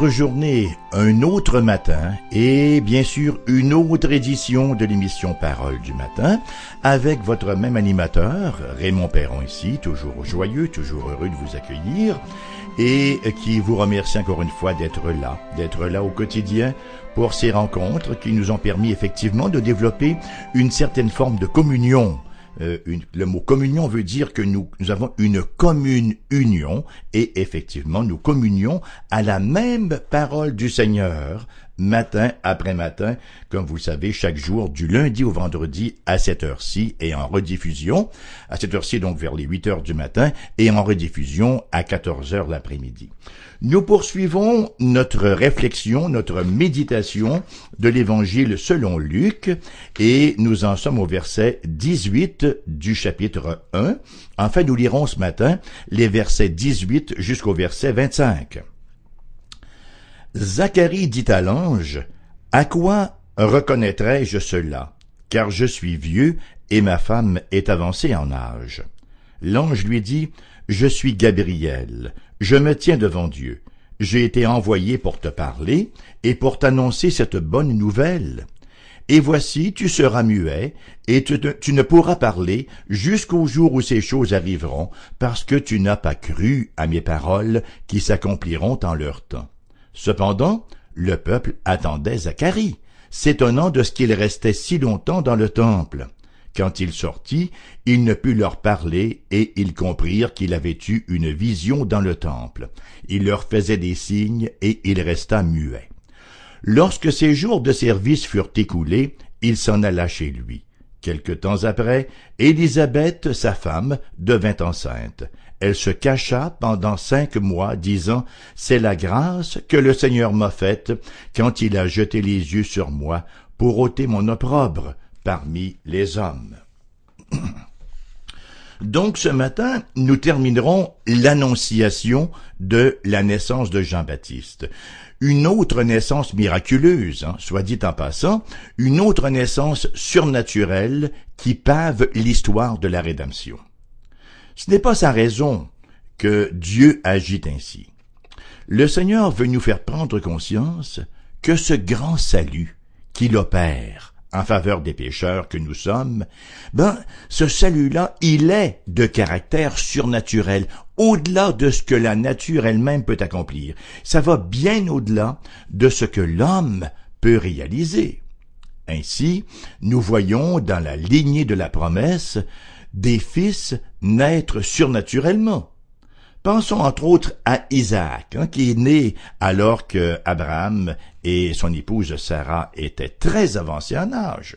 Autre journée, un autre matin et bien sûr une autre édition de l'émission Parole du matin avec votre même animateur, Raymond Perron ici, toujours joyeux, toujours heureux de vous accueillir et qui vous remercie encore une fois d'être là, d'être là au quotidien pour ces rencontres qui nous ont permis effectivement de développer une certaine forme de communion euh, le mot communion veut dire que nous, nous avons une commune union et effectivement nous communions à la même parole du Seigneur matin après matin, comme vous le savez, chaque jour du lundi au vendredi à cette heure-ci et en rediffusion, à cette heure-ci donc vers les 8 heures du matin et en rediffusion à 14 heures l'après-midi. Nous poursuivons notre réflexion, notre méditation de l'évangile selon Luc et nous en sommes au verset 18 du chapitre 1. Enfin, nous lirons ce matin les versets 18 jusqu'au verset 25. Zacharie dit à l'ange, À quoi reconnaîtrai-je cela? Car je suis vieux et ma femme est avancée en âge. L'ange lui dit, Je suis Gabriel, je me tiens devant Dieu. J'ai été envoyé pour te parler et pour t'annoncer cette bonne nouvelle. Et voici, tu seras muet, et tu, tu ne pourras parler jusqu'au jour où ces choses arriveront, parce que tu n'as pas cru à mes paroles qui s'accompliront en leur temps. Cependant, le peuple attendait Zacharie, s'étonnant de ce qu'il restait si longtemps dans le temple. Quand il sortit, il ne put leur parler, et ils comprirent qu'il avait eu une vision dans le temple. Il leur faisait des signes, et il resta muet. Lorsque ses jours de service furent écoulés, il s'en alla chez lui. Quelque temps après, Élisabeth, sa femme, devint enceinte. Elle se cacha pendant cinq mois, disant, C'est la grâce que le Seigneur m'a faite quand il a jeté les yeux sur moi pour ôter mon opprobre parmi les hommes. Donc ce matin, nous terminerons l'annonciation de la naissance de Jean-Baptiste. Une autre naissance miraculeuse, hein, soit dit en passant, une autre naissance surnaturelle qui pave l'histoire de la rédemption. Ce n'est pas sa raison que Dieu agit ainsi. Le Seigneur veut nous faire prendre conscience que ce grand salut qu'il opère en faveur des pécheurs que nous sommes, ben, ce salut-là, il est de caractère surnaturel, au-delà de ce que la nature elle-même peut accomplir. Ça va bien au-delà de ce que l'homme peut réaliser. Ainsi, nous voyons dans la lignée de la promesse des fils naître surnaturellement. Pensons entre autres à Isaac, hein, qui est né alors que Abraham et son épouse Sarah étaient très avancés en âge.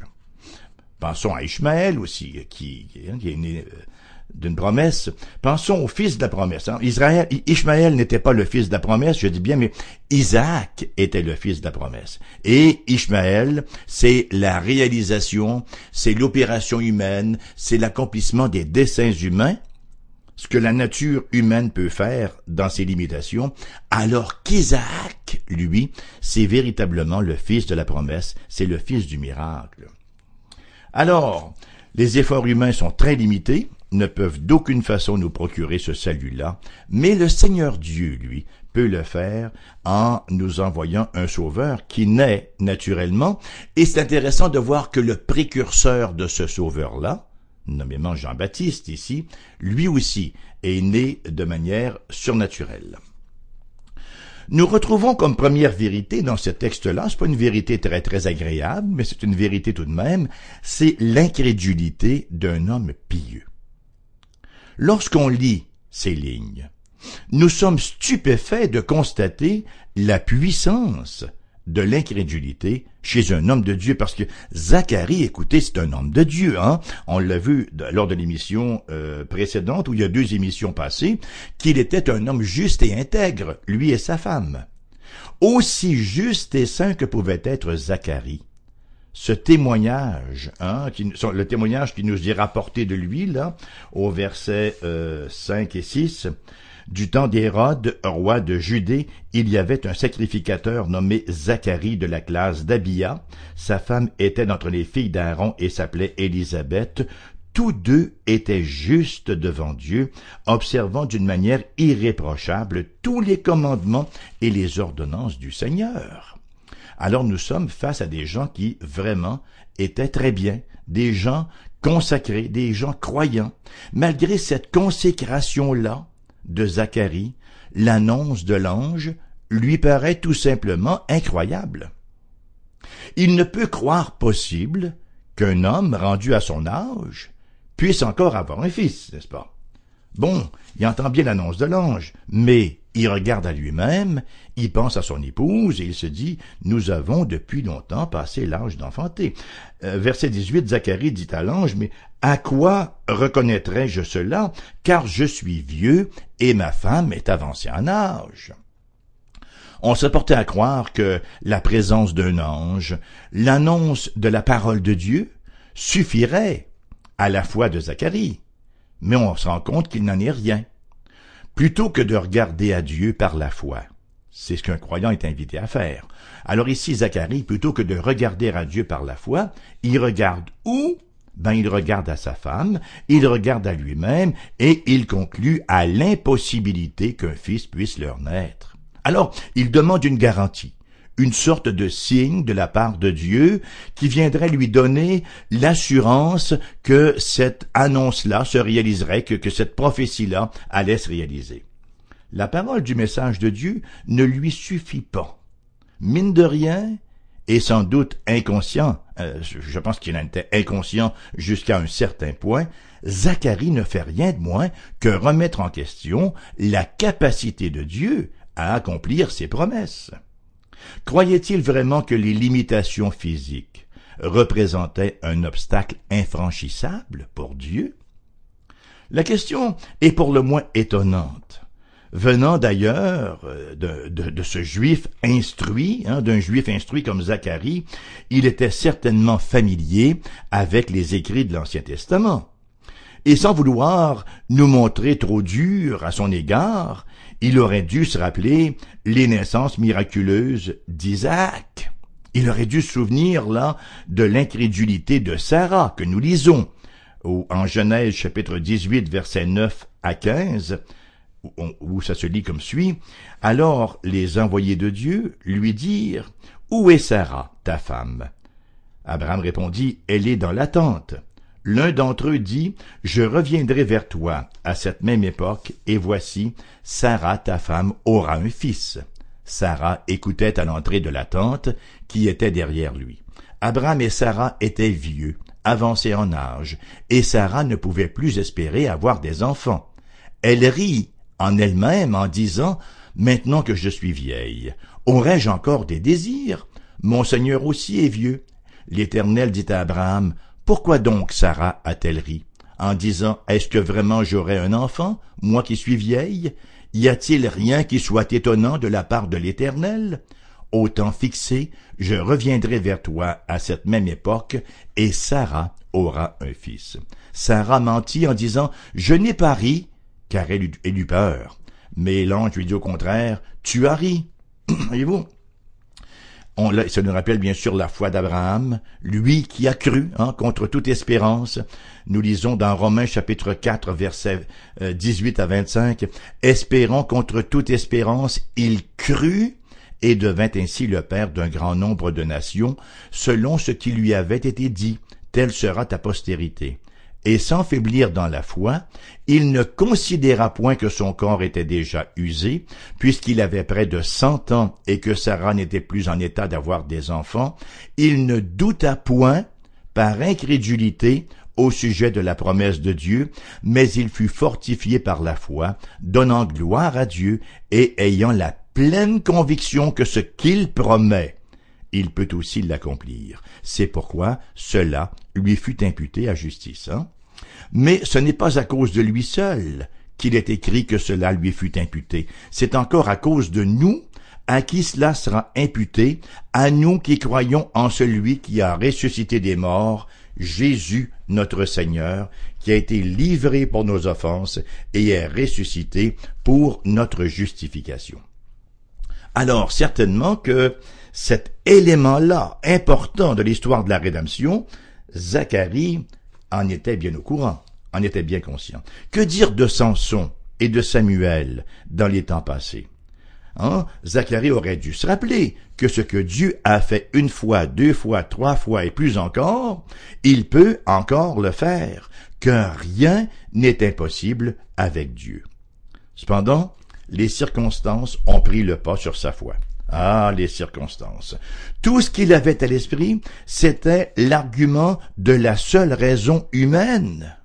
Pensons à Ishmaël aussi, qui, hein, est né euh, d'une promesse. Pensons au fils de la promesse. Hein. Israël, Ishmaël n'était pas le fils de la promesse, je dis bien, mais Isaac était le fils de la promesse. Et Ishmaël, c'est la réalisation, c'est l'opération humaine, c'est l'accomplissement des desseins humains ce que la nature humaine peut faire dans ses limitations, alors qu'Isaac, lui, c'est véritablement le fils de la promesse, c'est le fils du miracle. Alors, les efforts humains sont très limités, ne peuvent d'aucune façon nous procurer ce salut-là, mais le Seigneur Dieu, lui, peut le faire en nous envoyant un sauveur qui naît naturellement, et c'est intéressant de voir que le précurseur de ce sauveur-là, nommément Jean-Baptiste ici, lui aussi est né de manière surnaturelle. Nous retrouvons comme première vérité dans ce texte-là, c'est pas une vérité très très agréable, mais c'est une vérité tout de même, c'est l'incrédulité d'un homme pieux. Lorsqu'on lit ces lignes, nous sommes stupéfaits de constater la puissance de l'incrédulité chez un homme de Dieu, parce que Zacharie, écoutez, c'est un homme de Dieu. Hein? On l'a vu lors de l'émission euh, précédente, où il y a deux émissions passées, qu'il était un homme juste et intègre, lui et sa femme. Aussi juste et saint que pouvait être Zacharie. Ce témoignage, hein, le témoignage qui nous est rapporté de lui, là, au verset euh, 5 et 6, du temps d'Hérode, roi de Judée, il y avait un sacrificateur nommé Zacharie de la classe d'Abia. Sa femme était d'entre les filles d'Aaron et s'appelait Élisabeth. tous deux étaient justes devant Dieu, observant d'une manière irréprochable tous les commandements et les ordonnances du Seigneur. Alors nous sommes face à des gens qui vraiment étaient très bien, des gens consacrés, des gens croyants. Malgré cette consécration-là de Zacharie, l'annonce de l'ange lui paraît tout simplement incroyable. Il ne peut croire possible qu'un homme rendu à son âge puisse encore avoir un fils, n'est-ce pas? Bon, il entend bien l'annonce de l'ange, mais il regarde à lui-même, il pense à son épouse et il se dit, nous avons depuis longtemps passé l'âge d'enfanter. Euh, verset 18, Zacharie dit à l'ange, mais à quoi reconnaîtrais-je cela, car je suis vieux et ma femme est avancée en âge? On se portait à croire que la présence d'un ange, l'annonce de la parole de Dieu, suffirait à la foi de Zacharie. Mais on se rend compte qu'il n'en est rien. Plutôt que de regarder à Dieu par la foi. C'est ce qu'un croyant est invité à faire. Alors ici, Zacharie, plutôt que de regarder à Dieu par la foi, il regarde où? Ben, il regarde à sa femme, il regarde à lui-même, et il conclut à l'impossibilité qu'un fils puisse leur naître. Alors, il demande une garantie, une sorte de signe de la part de Dieu qui viendrait lui donner l'assurance que cette annonce-là se réaliserait, que, cette prophétie-là allait se réaliser. La parole du message de Dieu ne lui suffit pas. Mine de rien, et sans doute inconscient, euh, je pense qu'il en était inconscient jusqu'à un certain point, Zacharie ne fait rien de moins que remettre en question la capacité de Dieu à accomplir ses promesses. Croyait-il vraiment que les limitations physiques représentaient un obstacle infranchissable pour Dieu? La question est pour le moins étonnante, venant d'ailleurs euh, de, ce juif instruit, hein, d'un juif instruit comme Zacharie, il était certainement familier avec les écrits de l'Ancien Testament. Et sans vouloir nous montrer trop dur à son égard, il aurait dû se rappeler les naissances miraculeuses d'Isaac. Il aurait dû se souvenir, là, de l'incrédulité de Sarah que nous lisons en Genèse chapitre 18 versets 9 à 15, où ça se lit comme suit. Alors les envoyés de Dieu lui dirent, Où est Sarah, ta femme? Abraham répondit, Elle est dans la tente. L'un d'entre eux dit, Je reviendrai vers toi à cette même époque, et voici, Sarah, ta femme, aura un fils. Sarah écoutait à l'entrée de la tente qui était derrière lui. Abraham et Sarah étaient vieux, avancés en âge, et Sarah ne pouvait plus espérer avoir des enfants. Elle rit en elle-même en disant, Maintenant que je suis vieille, aurais-je encore des désirs? Mon Seigneur aussi est vieux. L'Éternel dit à Abraham, pourquoi donc Sarah a-t-elle ri en disant Est-ce que vraiment j'aurai un enfant, moi qui suis vieille? Y a-t-il rien qui soit étonnant de la part de l'Éternel? Au temps fixé, je reviendrai vers toi à cette même époque, et Sarah aura un fils. Sarah mentit en disant Je n'ai pas ri, car elle eut, peur. Mais l'ange lui dit au contraire Tu as ri. Voyez-vous? On, ça nous rappelle bien sûr la foi d'Abraham, lui qui a cru hein, contre toute espérance. Nous lisons dans Romains chapitre 4 versets 18 euh, à 25, Espérant contre toute espérance, il crut et devint ainsi le père d'un grand nombre de nations, selon ce qui lui avait été dit, telle sera ta postérité et sans faiblir dans la foi, il ne considéra point que son corps était déjà usé, puisqu'il avait près de cent ans et que Sarah n'était plus en état d'avoir des enfants, il ne douta point, par incrédulité, au sujet de la promesse de Dieu, mais il fut fortifié par la foi, donnant gloire à Dieu et ayant la pleine conviction que ce qu'il promet, il peut aussi l'accomplir. C'est pourquoi cela lui fut imputé à justice. Hein? Mais ce n'est pas à cause de lui seul qu'il est écrit que cela lui fut imputé. C'est encore à cause de nous à qui cela sera imputé, à nous qui croyons en celui qui a ressuscité des morts, Jésus notre Seigneur, qui a été livré pour nos offenses et est ressuscité pour notre justification. Alors certainement que cet élément-là important de l'histoire de la rédemption, Zacharie en était bien au courant, en était bien conscient. Que dire de Samson et de Samuel dans les temps passés? Hein? Zacharie aurait dû se rappeler que ce que Dieu a fait une fois, deux fois, trois fois et plus encore, il peut encore le faire, que rien n'est impossible avec Dieu. Cependant, les circonstances ont pris le pas sur sa foi. Ah, les circonstances. Tout ce qu'il avait à l'esprit, c'était l'argument de la seule raison humaine.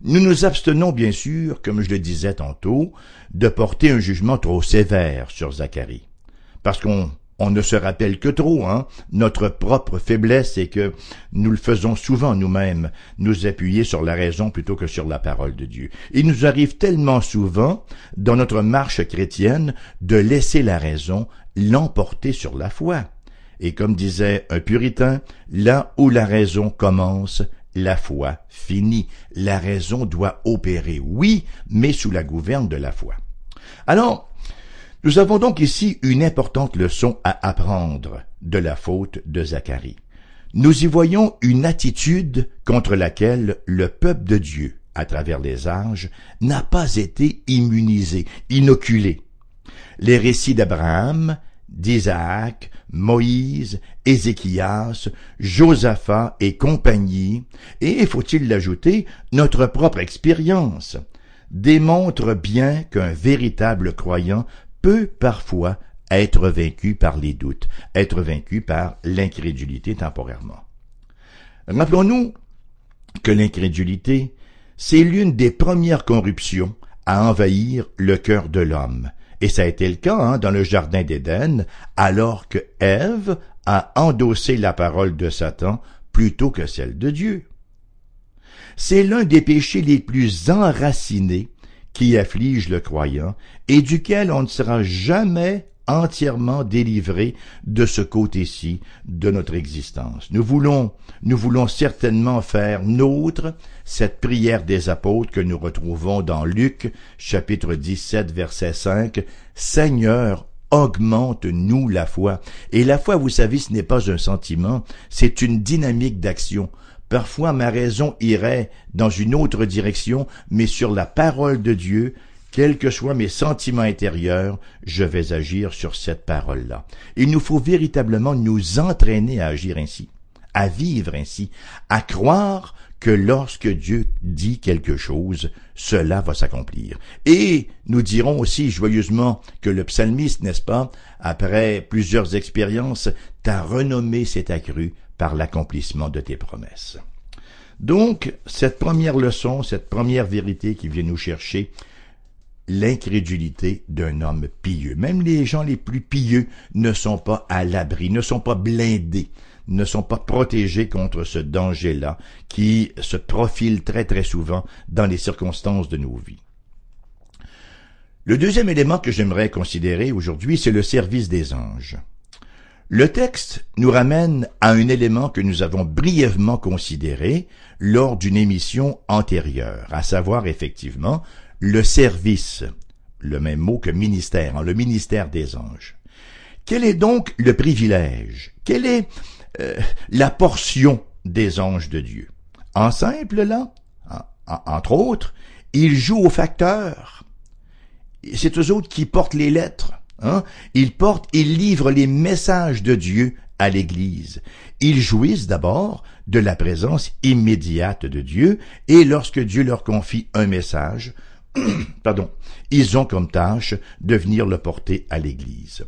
Nous nous abstenons bien sûr, comme je le disais tantôt, de porter un jugement trop sévère sur Zacharie. Parce qu'on on ne se rappelle que trop, hein, notre propre faiblesse et que nous le faisons souvent nous-mêmes, nous appuyer sur la raison plutôt que sur la parole de Dieu. Il nous arrive tellement souvent, dans notre marche chrétienne, de laisser la raison l'emporter sur la foi. Et comme disait un puritain, là où la raison commence, la foi finit. La raison doit opérer, oui, mais sous la gouverne de la foi. Alors, nous avons donc ici une importante leçon à apprendre de la faute de Zacharie. Nous y voyons une attitude contre laquelle le peuple de Dieu, à travers les âges, n'a pas été immunisé, inoculé. Les récits d'Abraham, d'Isaac, Moïse, Ézéchias, Josaphat et compagnie, et faut-il l'ajouter, notre propre expérience, démontrent bien qu'un véritable croyant peut parfois être vaincu par les doutes, être vaincu par l'incrédulité temporairement. Rappelons-nous que l'incrédulité, c'est l'une des premières corruptions à envahir le cœur de l'homme, et ça a été le cas hein, dans le Jardin d'Éden, alors que Ève a endossé la parole de Satan plutôt que celle de Dieu. C'est l'un des péchés les plus enracinés qui affligent le croyant et duquel on ne sera jamais entièrement délivré de ce côté-ci de notre existence. Nous voulons, nous voulons certainement faire nôtre cette prière des apôtres que nous retrouvons dans Luc, chapitre 17, verset 5. Seigneur, augmente-nous la foi. Et la foi, vous savez, ce n'est pas un sentiment, c'est une dynamique d'action. Parfois ma raison irait dans une autre direction, mais sur la parole de Dieu, quels que soient mes sentiments intérieurs, je vais agir sur cette parole-là. Il nous faut véritablement nous entraîner à agir ainsi, à vivre ainsi, à croire que lorsque Dieu dit quelque chose, cela va s'accomplir. Et nous dirons aussi joyeusement que le psalmiste, n'est-ce pas, après plusieurs expériences, ta renommée s'est accrue par l'accomplissement de tes promesses. Donc, cette première leçon, cette première vérité qui vient nous chercher, l'incrédulité d'un homme pieux. Même les gens les plus pieux ne sont pas à l'abri, ne sont pas blindés, ne sont pas protégés contre ce danger-là qui se profile très très souvent dans les circonstances de nos vies. Le deuxième élément que j'aimerais considérer aujourd'hui, c'est le service des anges. Le texte nous ramène à un élément que nous avons brièvement considéré lors d'une émission antérieure, à savoir effectivement le service, le même mot que ministère, hein, le ministère des anges. Quel est donc le privilège? Quelle est euh, la portion des anges de Dieu? En simple, là, entre autres, ils jouent au facteur. C'est eux autres qui portent les lettres. Hein? Ils portent, ils livrent les messages de Dieu à l'Église. Ils jouissent d'abord de la présence immédiate de Dieu, et lorsque Dieu leur confie un message, pardon, ils ont comme tâche de venir le porter à l'Église.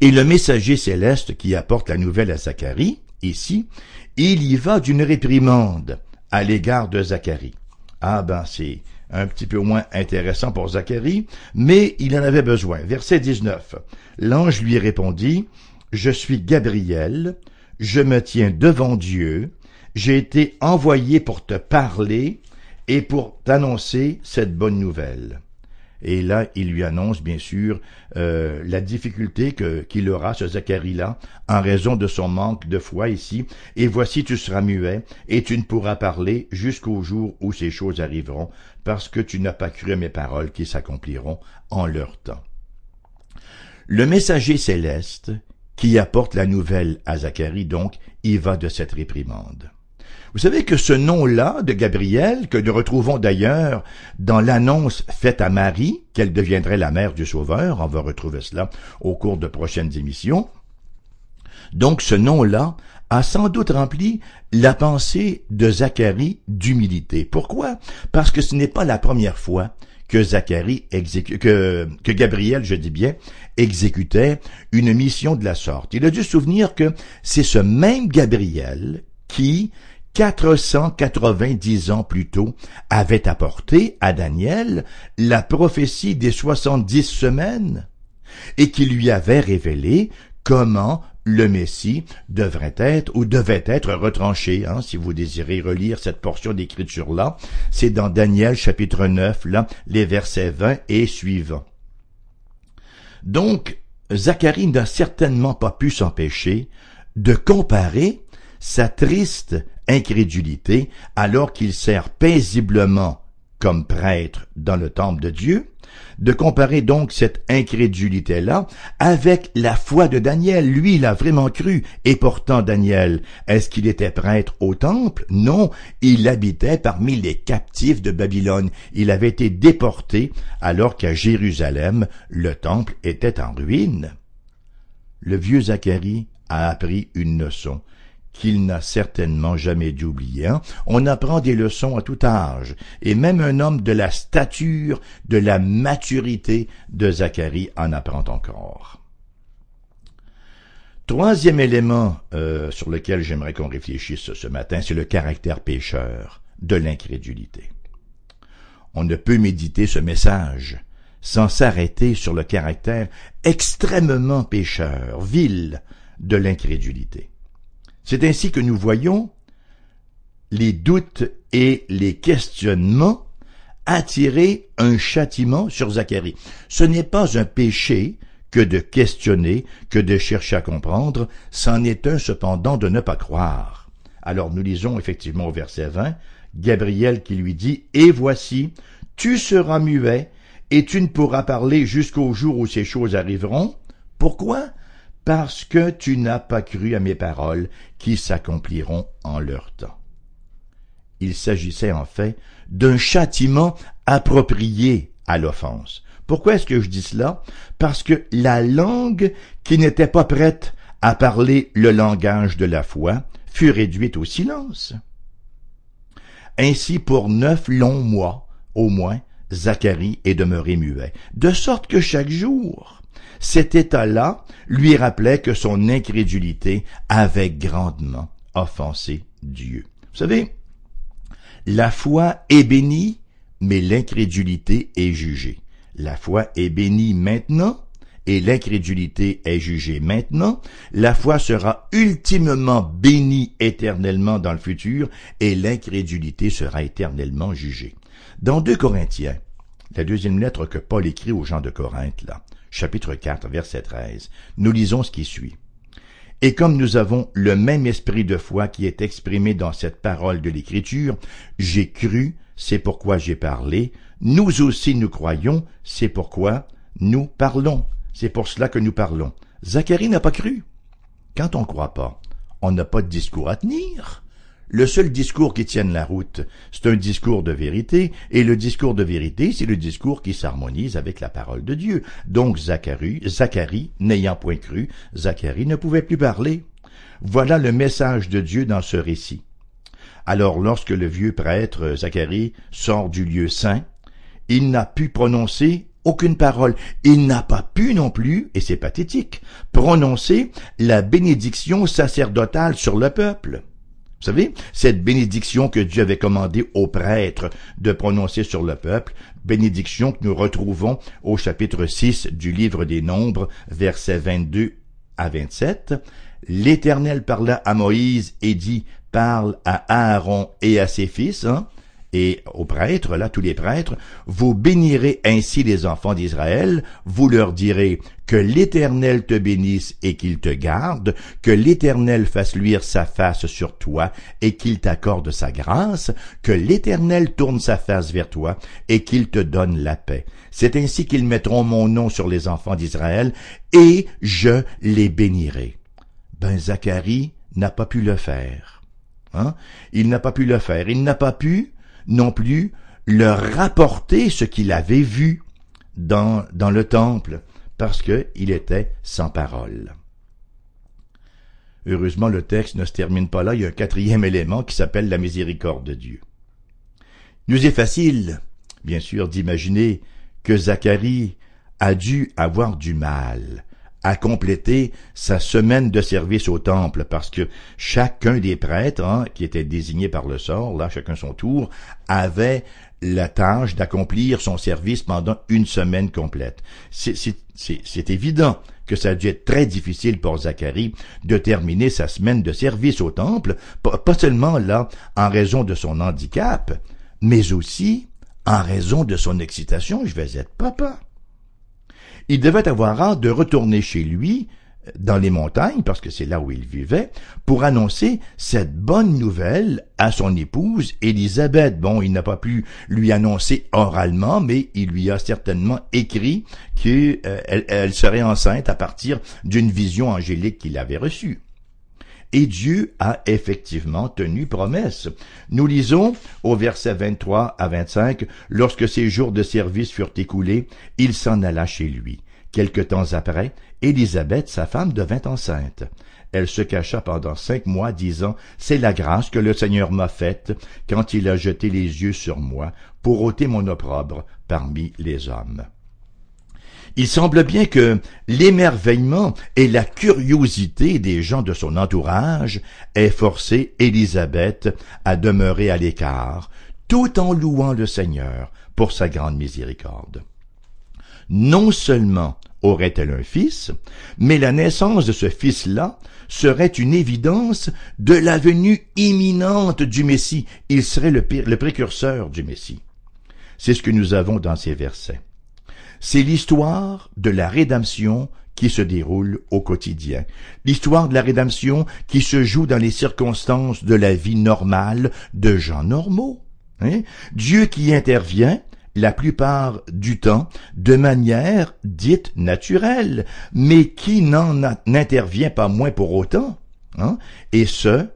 Et le messager céleste qui apporte la nouvelle à Zacharie, ici, il y va d'une réprimande à l'égard de Zacharie. Ah ben c'est un petit peu moins intéressant pour Zacharie, mais il en avait besoin. Verset 19. L'ange lui répondit, Je suis Gabriel, je me tiens devant Dieu, j'ai été envoyé pour te parler et pour t'annoncer cette bonne nouvelle. Et là, il lui annonce bien sûr euh, la difficulté que qu'il aura ce Zacharie-là en raison de son manque de foi ici. Et voici, tu seras muet et tu ne pourras parler jusqu'au jour où ces choses arriveront, parce que tu n'as pas cru à mes paroles qui s'accompliront en leur temps. Le messager céleste qui apporte la nouvelle à Zacharie, donc, y va de cette réprimande. Vous savez que ce nom-là de Gabriel, que nous retrouvons d'ailleurs dans l'annonce faite à Marie, qu'elle deviendrait la mère du Sauveur, on va retrouver cela au cours de prochaines émissions, donc ce nom-là a sans doute rempli la pensée de Zacharie d'humilité. Pourquoi? Parce que ce n'est pas la première fois que Zacharie exécute, que, que Gabriel, je dis bien, exécutait une mission de la sorte. Il a dû se souvenir que c'est ce même Gabriel qui, 490 ans plus tôt, avait apporté à Daniel la prophétie des 70 semaines et qui lui avait révélé comment le Messie devrait être ou devait être retranché. Hein, si vous désirez relire cette portion d'écriture-là, c'est dans Daniel chapitre 9, là, les versets 20 et suivants. Donc, Zacharie n'a certainement pas pu s'empêcher de comparer sa triste incrédulité alors qu'il sert paisiblement comme prêtre dans le temple de Dieu, de comparer donc cette incrédulité-là avec la foi de Daniel. Lui, il a vraiment cru. Et pourtant, Daniel, est-ce qu'il était prêtre au temple? Non, il habitait parmi les captifs de Babylone. Il avait été déporté alors qu'à Jérusalem, le temple était en ruine. Le vieux Zacharie a appris une leçon qu'il n'a certainement jamais dû oublier. Hein. On apprend des leçons à tout âge, et même un homme de la stature, de la maturité de Zacharie en apprend encore. Troisième élément euh, sur lequel j'aimerais qu'on réfléchisse ce matin, c'est le caractère pécheur de l'incrédulité. On ne peut méditer ce message sans s'arrêter sur le caractère extrêmement pécheur, vil de l'incrédulité. C'est ainsi que nous voyons les doutes et les questionnements attirer un châtiment sur Zacharie. Ce n'est pas un péché que de questionner, que de chercher à comprendre, c'en est un cependant de ne pas croire. Alors nous lisons effectivement au verset 20, Gabriel qui lui dit, Et voici, tu seras muet, et tu ne pourras parler jusqu'au jour où ces choses arriveront. Pourquoi? Parce que tu n'as pas cru à mes paroles qui s'accompliront en leur temps. Il s'agissait en fait d'un châtiment approprié à l'offense. Pourquoi est-ce que je dis cela? Parce que la langue qui n'était pas prête à parler le langage de la foi fut réduite au silence. Ainsi pour neuf longs mois, au moins, Zacharie est demeuré muet, de sorte que chaque jour, cet état-là lui rappelait que son incrédulité avait grandement offensé Dieu. Vous savez, la foi est bénie, mais l'incrédulité est jugée. La foi est bénie maintenant, et l'incrédulité est jugée maintenant, la foi sera ultimement bénie éternellement dans le futur, et l'incrédulité sera éternellement jugée. Dans 2 Corinthiens, la deuxième lettre que Paul écrit aux gens de Corinthe, là, chapitre 4, verset 13, nous lisons ce qui suit. Et comme nous avons le même esprit de foi qui est exprimé dans cette parole de l'Écriture, j'ai cru, c'est pourquoi j'ai parlé, nous aussi nous croyons, c'est pourquoi nous parlons, c'est pour cela que nous parlons. Zacharie n'a pas cru. Quand on ne croit pas, on n'a pas de discours à tenir. Le seul discours qui tienne la route, c'est un discours de vérité, et le discours de vérité, c'est le discours qui s'harmonise avec la parole de Dieu. Donc Zacharie, Zacharie n'ayant point cru, Zacharie ne pouvait plus parler. Voilà le message de Dieu dans ce récit. Alors lorsque le vieux prêtre Zacharie sort du lieu saint, il n'a pu prononcer aucune parole. Il n'a pas pu non plus, et c'est pathétique, prononcer la bénédiction sacerdotale sur le peuple. Vous savez, cette bénédiction que Dieu avait commandé aux prêtres de prononcer sur le peuple, bénédiction que nous retrouvons au chapitre 6 du livre des Nombres, versets 22 à 27. L'Éternel parla à Moïse et dit, parle à Aaron et à ses fils, hein, et aux prêtres, là, tous les prêtres, vous bénirez ainsi les enfants d'Israël, vous leur direz que l'Éternel te bénisse et qu'il te garde, que l'Éternel fasse luire sa face sur toi et qu'il t'accorde sa grâce, que l'Éternel tourne sa face vers toi et qu'il te donne la paix. C'est ainsi qu'ils mettront mon nom sur les enfants d'Israël et je les bénirai. Ben Zacharie n'a pas pu le faire. Hein? Il n'a pas pu le faire. Il n'a pas pu non plus leur rapporter ce qu'il avait vu dans, le temple, parce qu'il était sans parole. Heureusement, le texte ne se termine pas là. Il y a un quatrième élément qui s'appelle la miséricorde de Dieu. Il nous est facile, bien sûr, d'imaginer que Zacharie a dû avoir du mal à compléter sa semaine de service au temple, parce que chacun des prêtres, hein, qui étaient désignés par le sort, là, chacun son tour, avait la tâche d'accomplir son service pendant une semaine complète. C'est évident que ça a dû être très difficile pour Zacharie de terminer sa semaine de service au temple, pas seulement là en raison de son handicap, mais aussi en raison de son excitation, je vais être papa il devait avoir hâte de retourner chez lui, dans les montagnes, parce que c'est là où il vivait, pour annoncer cette bonne nouvelle à son épouse Élisabeth. Bon, il n'a pas pu lui annoncer oralement, mais il lui a certainement écrit qu'elle euh, serait enceinte à partir d'une vision angélique qu'il avait reçue. Et Dieu a effectivement tenu promesse. Nous lisons au verset 23 à 25, Lorsque ses jours de service furent écoulés, il s'en alla chez lui. Quelque temps après, Élisabeth, sa femme, devint enceinte. Elle se cacha pendant cinq mois, disant, C'est la grâce que le Seigneur m'a faite quand il a jeté les yeux sur moi pour ôter mon opprobre parmi les hommes. Il semble bien que l'émerveillement et la curiosité des gens de son entourage aient forcé Élisabeth à demeurer à l'écart, tout en louant le Seigneur pour sa grande miséricorde. Non seulement aurait-elle un fils, mais la naissance de ce fils-là serait une évidence de la venue imminente du Messie. Il serait le, le précurseur du Messie. C'est ce que nous avons dans ces versets. C'est l'histoire de la rédemption qui se déroule au quotidien. L'histoire de la rédemption qui se joue dans les circonstances de la vie normale de gens normaux. Hein? Dieu qui intervient la plupart du temps de manière dite naturelle, mais qui n'en n'intervient pas moins pour autant. Hein? Et ce,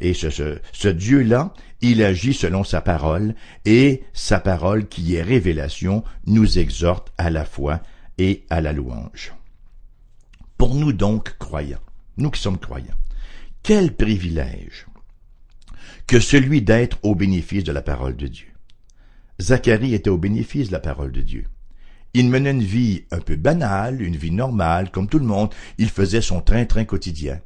et ce, ce, Dieu-là, il agit selon sa parole, et sa parole qui est révélation nous exhorte à la foi et à la louange. Pour nous donc croyants, nous qui sommes croyants, quel privilège que celui d'être au bénéfice de la parole de Dieu. Zacharie était au bénéfice de la parole de Dieu. Il menait une vie un peu banale, une vie normale, comme tout le monde. Il faisait son train-train quotidien.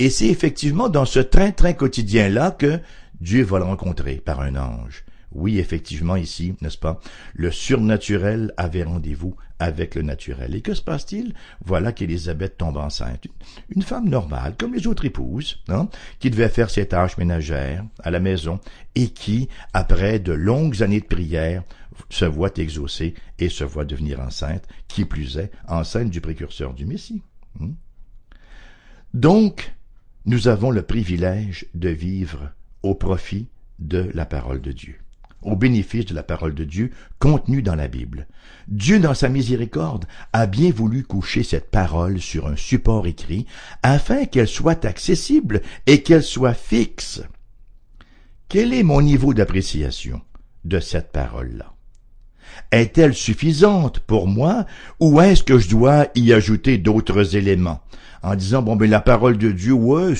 Et c'est effectivement dans ce train-train quotidien-là que Dieu va le rencontrer par un ange. Oui, effectivement, ici, n'est-ce pas, le surnaturel avait rendez-vous avec le naturel. Et que se passe-t-il? Voilà qu'Élisabeth tombe enceinte. Une femme normale, comme les autres épouses, hein, qui devait faire ses tâches ménagères à la maison et qui, après de longues années de prière, se voit exaucée et se voit devenir enceinte, qui plus est, enceinte du précurseur du Messie. Hein. Donc, nous avons le privilège de vivre au profit de la parole de Dieu au bénéfice de la parole de Dieu contenue dans la Bible. Dieu, dans sa miséricorde, a bien voulu coucher cette parole sur un support écrit afin qu'elle soit accessible et qu'elle soit fixe. Quel est mon niveau d'appréciation de cette parole-là? Est-elle suffisante pour moi ou est-ce que je dois y ajouter d'autres éléments? En disant bon ben la parole de Dieu ouais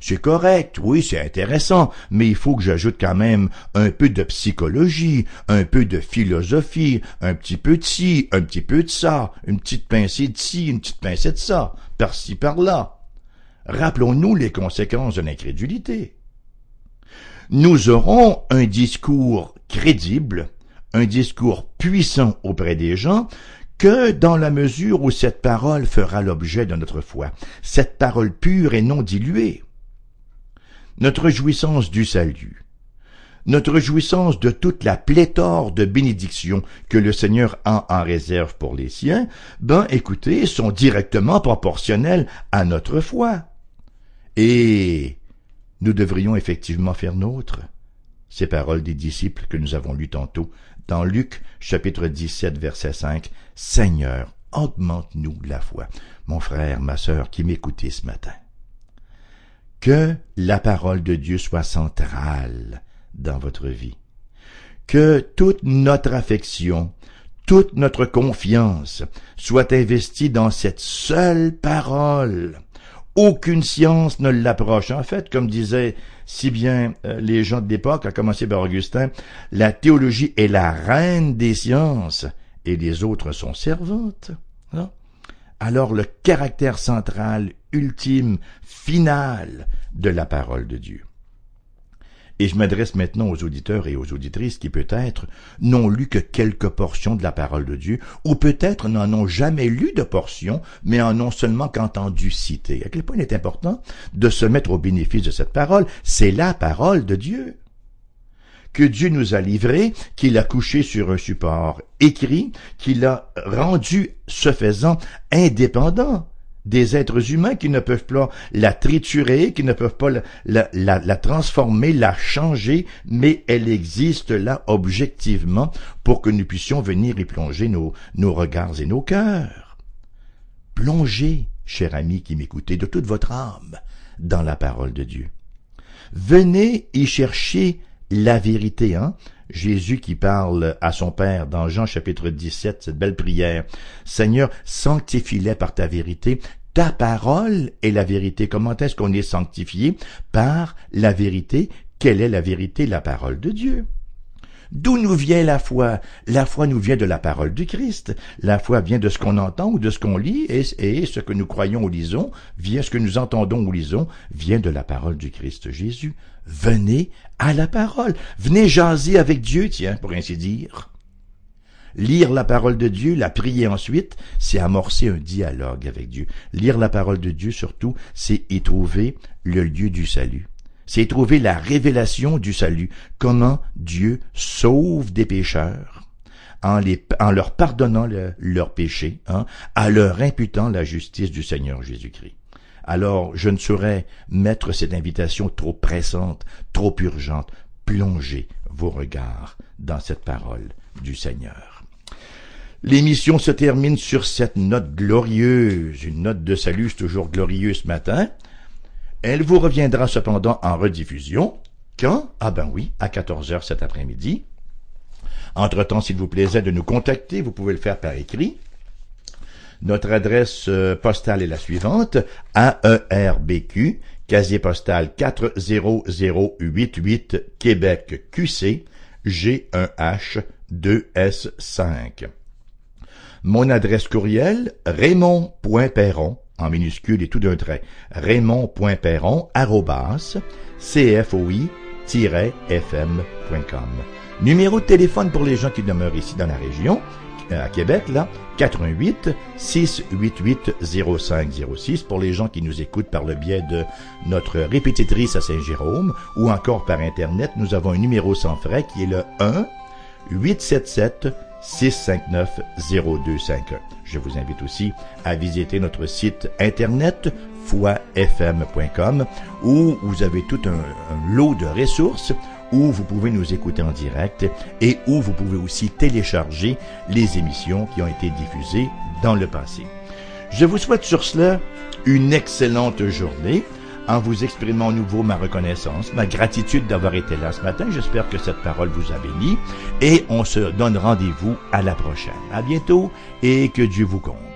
c'est correct oui c'est intéressant mais il faut que j'ajoute quand même un peu de psychologie un peu de philosophie un petit peu de ci un petit peu de ça une petite pincée de ci une petite pincée de ça par-ci par-là. Rappelons-nous les conséquences de l'incrédulité. Nous aurons un discours crédible un discours puissant auprès des gens que dans la mesure où cette parole fera l'objet de notre foi, cette parole pure et non diluée. Notre jouissance du salut, notre jouissance de toute la pléthore de bénédictions que le Seigneur a en réserve pour les siens, ben écoutez, sont directement proportionnelles à notre foi. Et nous devrions effectivement faire nôtre ces paroles des disciples que nous avons lues tantôt dans Luc chapitre 17 verset 5, Seigneur, augmente-nous la foi. Mon frère, ma sœur qui m'écoutez ce matin. que la parole de Dieu soit centrale dans votre vie. Que toute notre affection, toute notre confiance soit investie dans cette seule parole. Aucune science ne l'approche. En fait, comme disaient si bien euh, les gens de l'époque, à commencer par Augustin, la théologie est la reine des sciences et les autres sont servantes. Alors le caractère central, ultime, final de la parole de Dieu. Et je m'adresse maintenant aux auditeurs et aux auditrices qui peut-être n'ont lu que quelques portions de la parole de Dieu, ou peut-être n'en ont jamais lu de portions, mais en ont seulement qu'entendu citer. À quel point il est important de se mettre au bénéfice de cette parole? C'est la parole de Dieu que Dieu nous a livré, qu'il a couché sur un support écrit, qu'il a rendu, ce faisant, indépendant des êtres humains qui ne peuvent pas la triturer, qui ne peuvent pas la, transformer, la changer, mais elle existe là objectivement pour que nous puissions venir y plonger nos, nos regards et nos cœurs. Plongez, cher ami qui m'écoutez, de toute votre âme dans la parole de Dieu. Venez y chercher la vérité, hein? Jésus qui parle à son Père dans Jean chapitre 17, cette belle prière. Seigneur, sanctifie-les par ta vérité. Ta parole est la vérité. Comment est-ce qu'on est sanctifié? Par la vérité. Quelle est la vérité? La parole de Dieu. D'où nous vient la foi? La foi nous vient de la parole du Christ. La foi vient de ce qu'on entend ou de ce qu'on lit, et, ce que nous croyons ou lisons, vient ce que nous entendons ou lisons, vient de la parole du Christ Jésus. Venez à la parole. Venez jaser avec Dieu, tiens, pour ainsi dire. Lire la parole de Dieu, la prier ensuite, c'est amorcer un dialogue avec Dieu. Lire la parole de Dieu, surtout, c'est y trouver le lieu du salut. C'est trouver la révélation du salut. Comment Dieu sauve des pécheurs en, leur pardonnant leurs péchés, hein, en leur imputant la justice du Seigneur Jésus-Christ alors je ne saurais mettre cette invitation trop pressante, trop urgente. Plongez vos regards dans cette parole du Seigneur. L'émission se termine sur cette note glorieuse, une note de salut toujours glorieuse ce matin. Elle vous reviendra cependant en rediffusion. Quand? Ah ben oui, à 14 heures cet après-midi. Entre-temps, s'il vous plaisait de nous contacter, vous pouvez le faire par écrit. Notre adresse euh, postale est la suivante, AERBQ, casier postal 40088, Québec QC, G1H 2S5. Mon adresse courriel, raymond.perron, en minuscule et tout d'un trait, raymond.perron, arrobas, cfoi-fm.com. Numéro de téléphone pour les gens qui demeurent ici dans la région, euh, à Québec, là, 88 688 0506 pour les gens qui nous écoutent par le biais de notre répétitrice à Saint-Jérôme ou encore par Internet, nous avons un numéro sans frais qui est le 1 877 659 0251. Je vous invite aussi à visiter notre site internet foifm.com où vous avez tout un, un lot de ressources où vous pouvez nous écouter en direct et où vous pouvez aussi télécharger les émissions qui ont été diffusées dans le passé. Je vous souhaite sur cela une excellente journée en vous exprimant à nouveau ma reconnaissance, ma gratitude d'avoir été là ce matin. J'espère que cette parole vous a béni et on se donne rendez-vous à la prochaine. À bientôt et que Dieu vous compte.